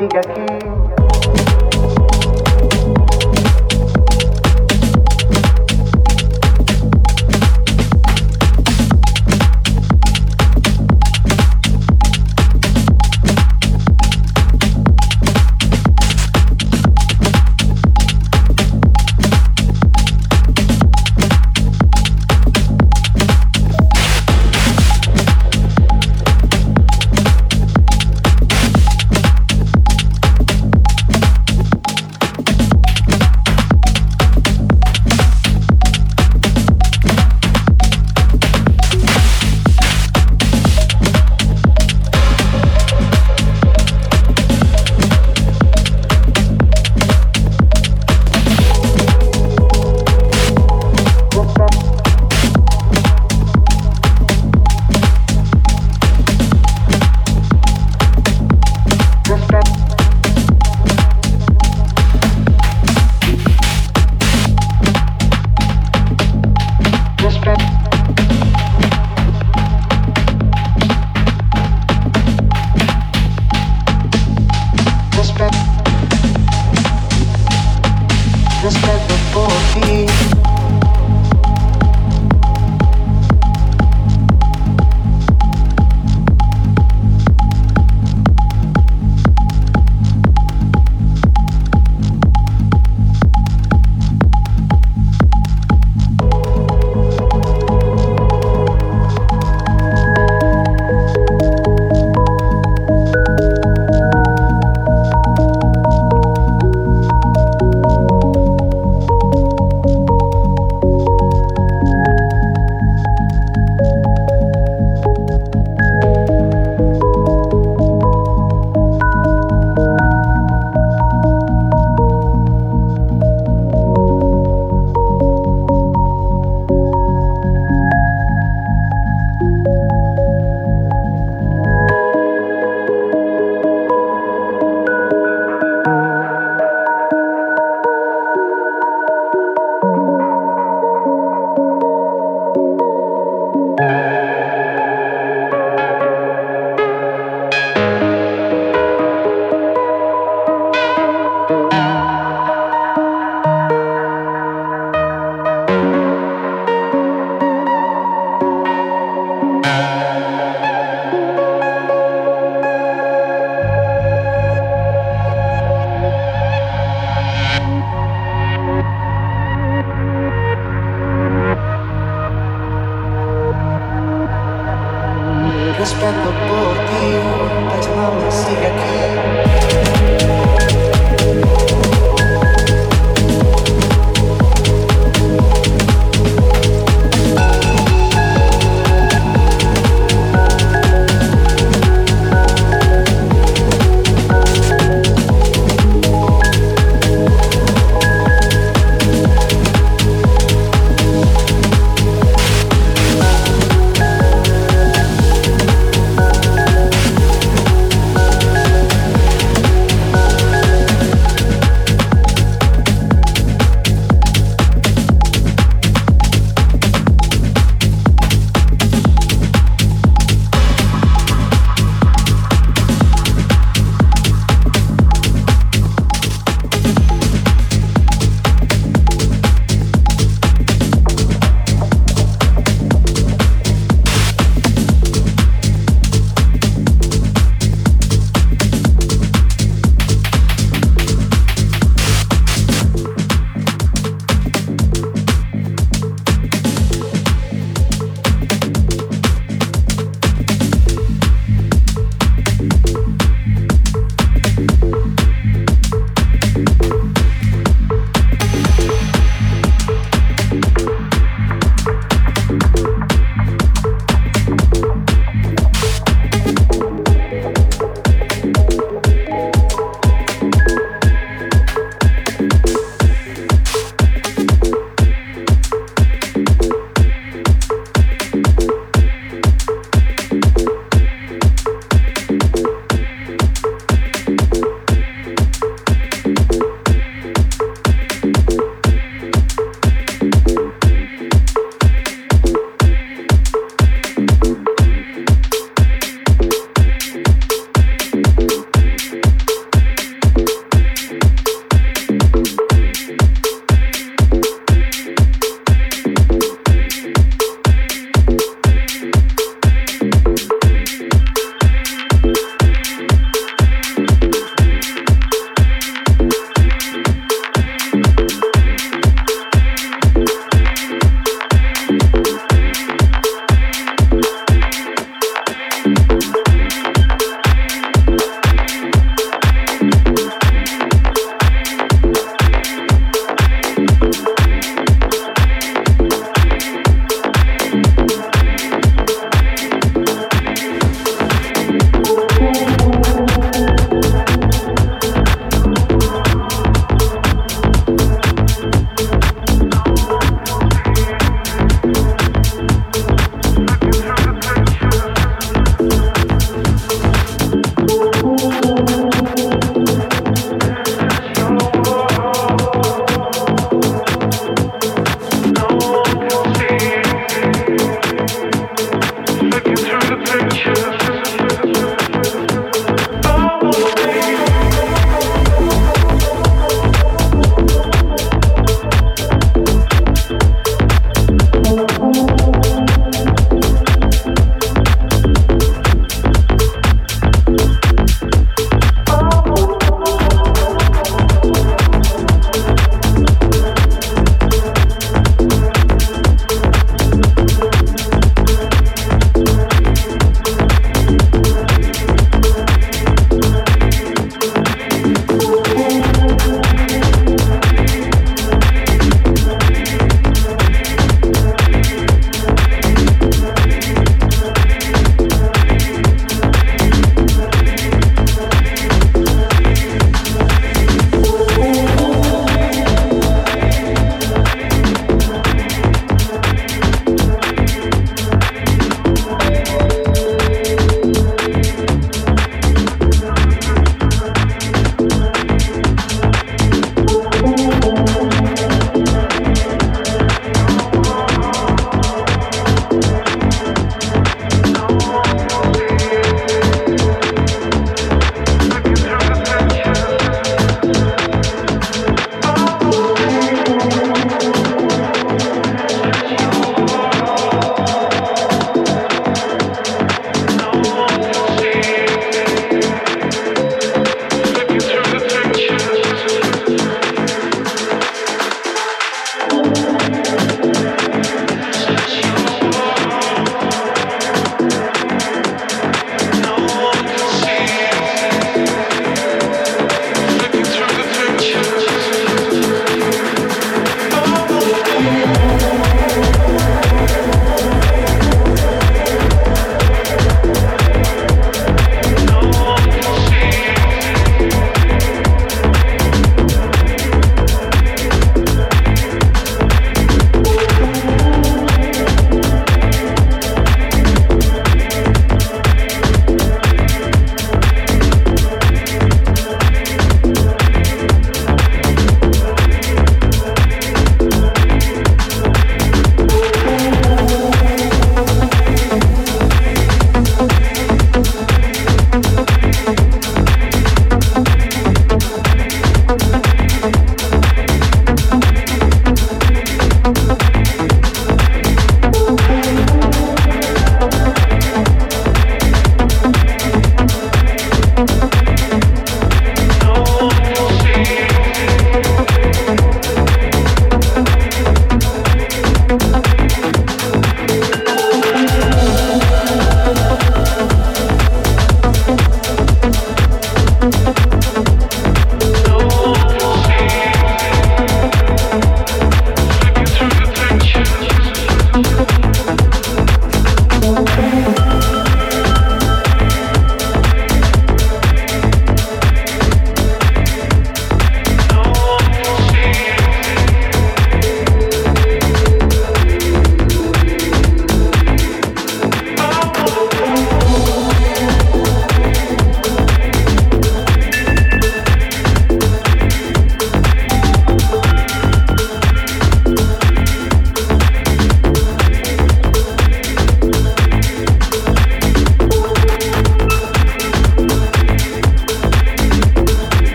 Pachamama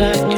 chasing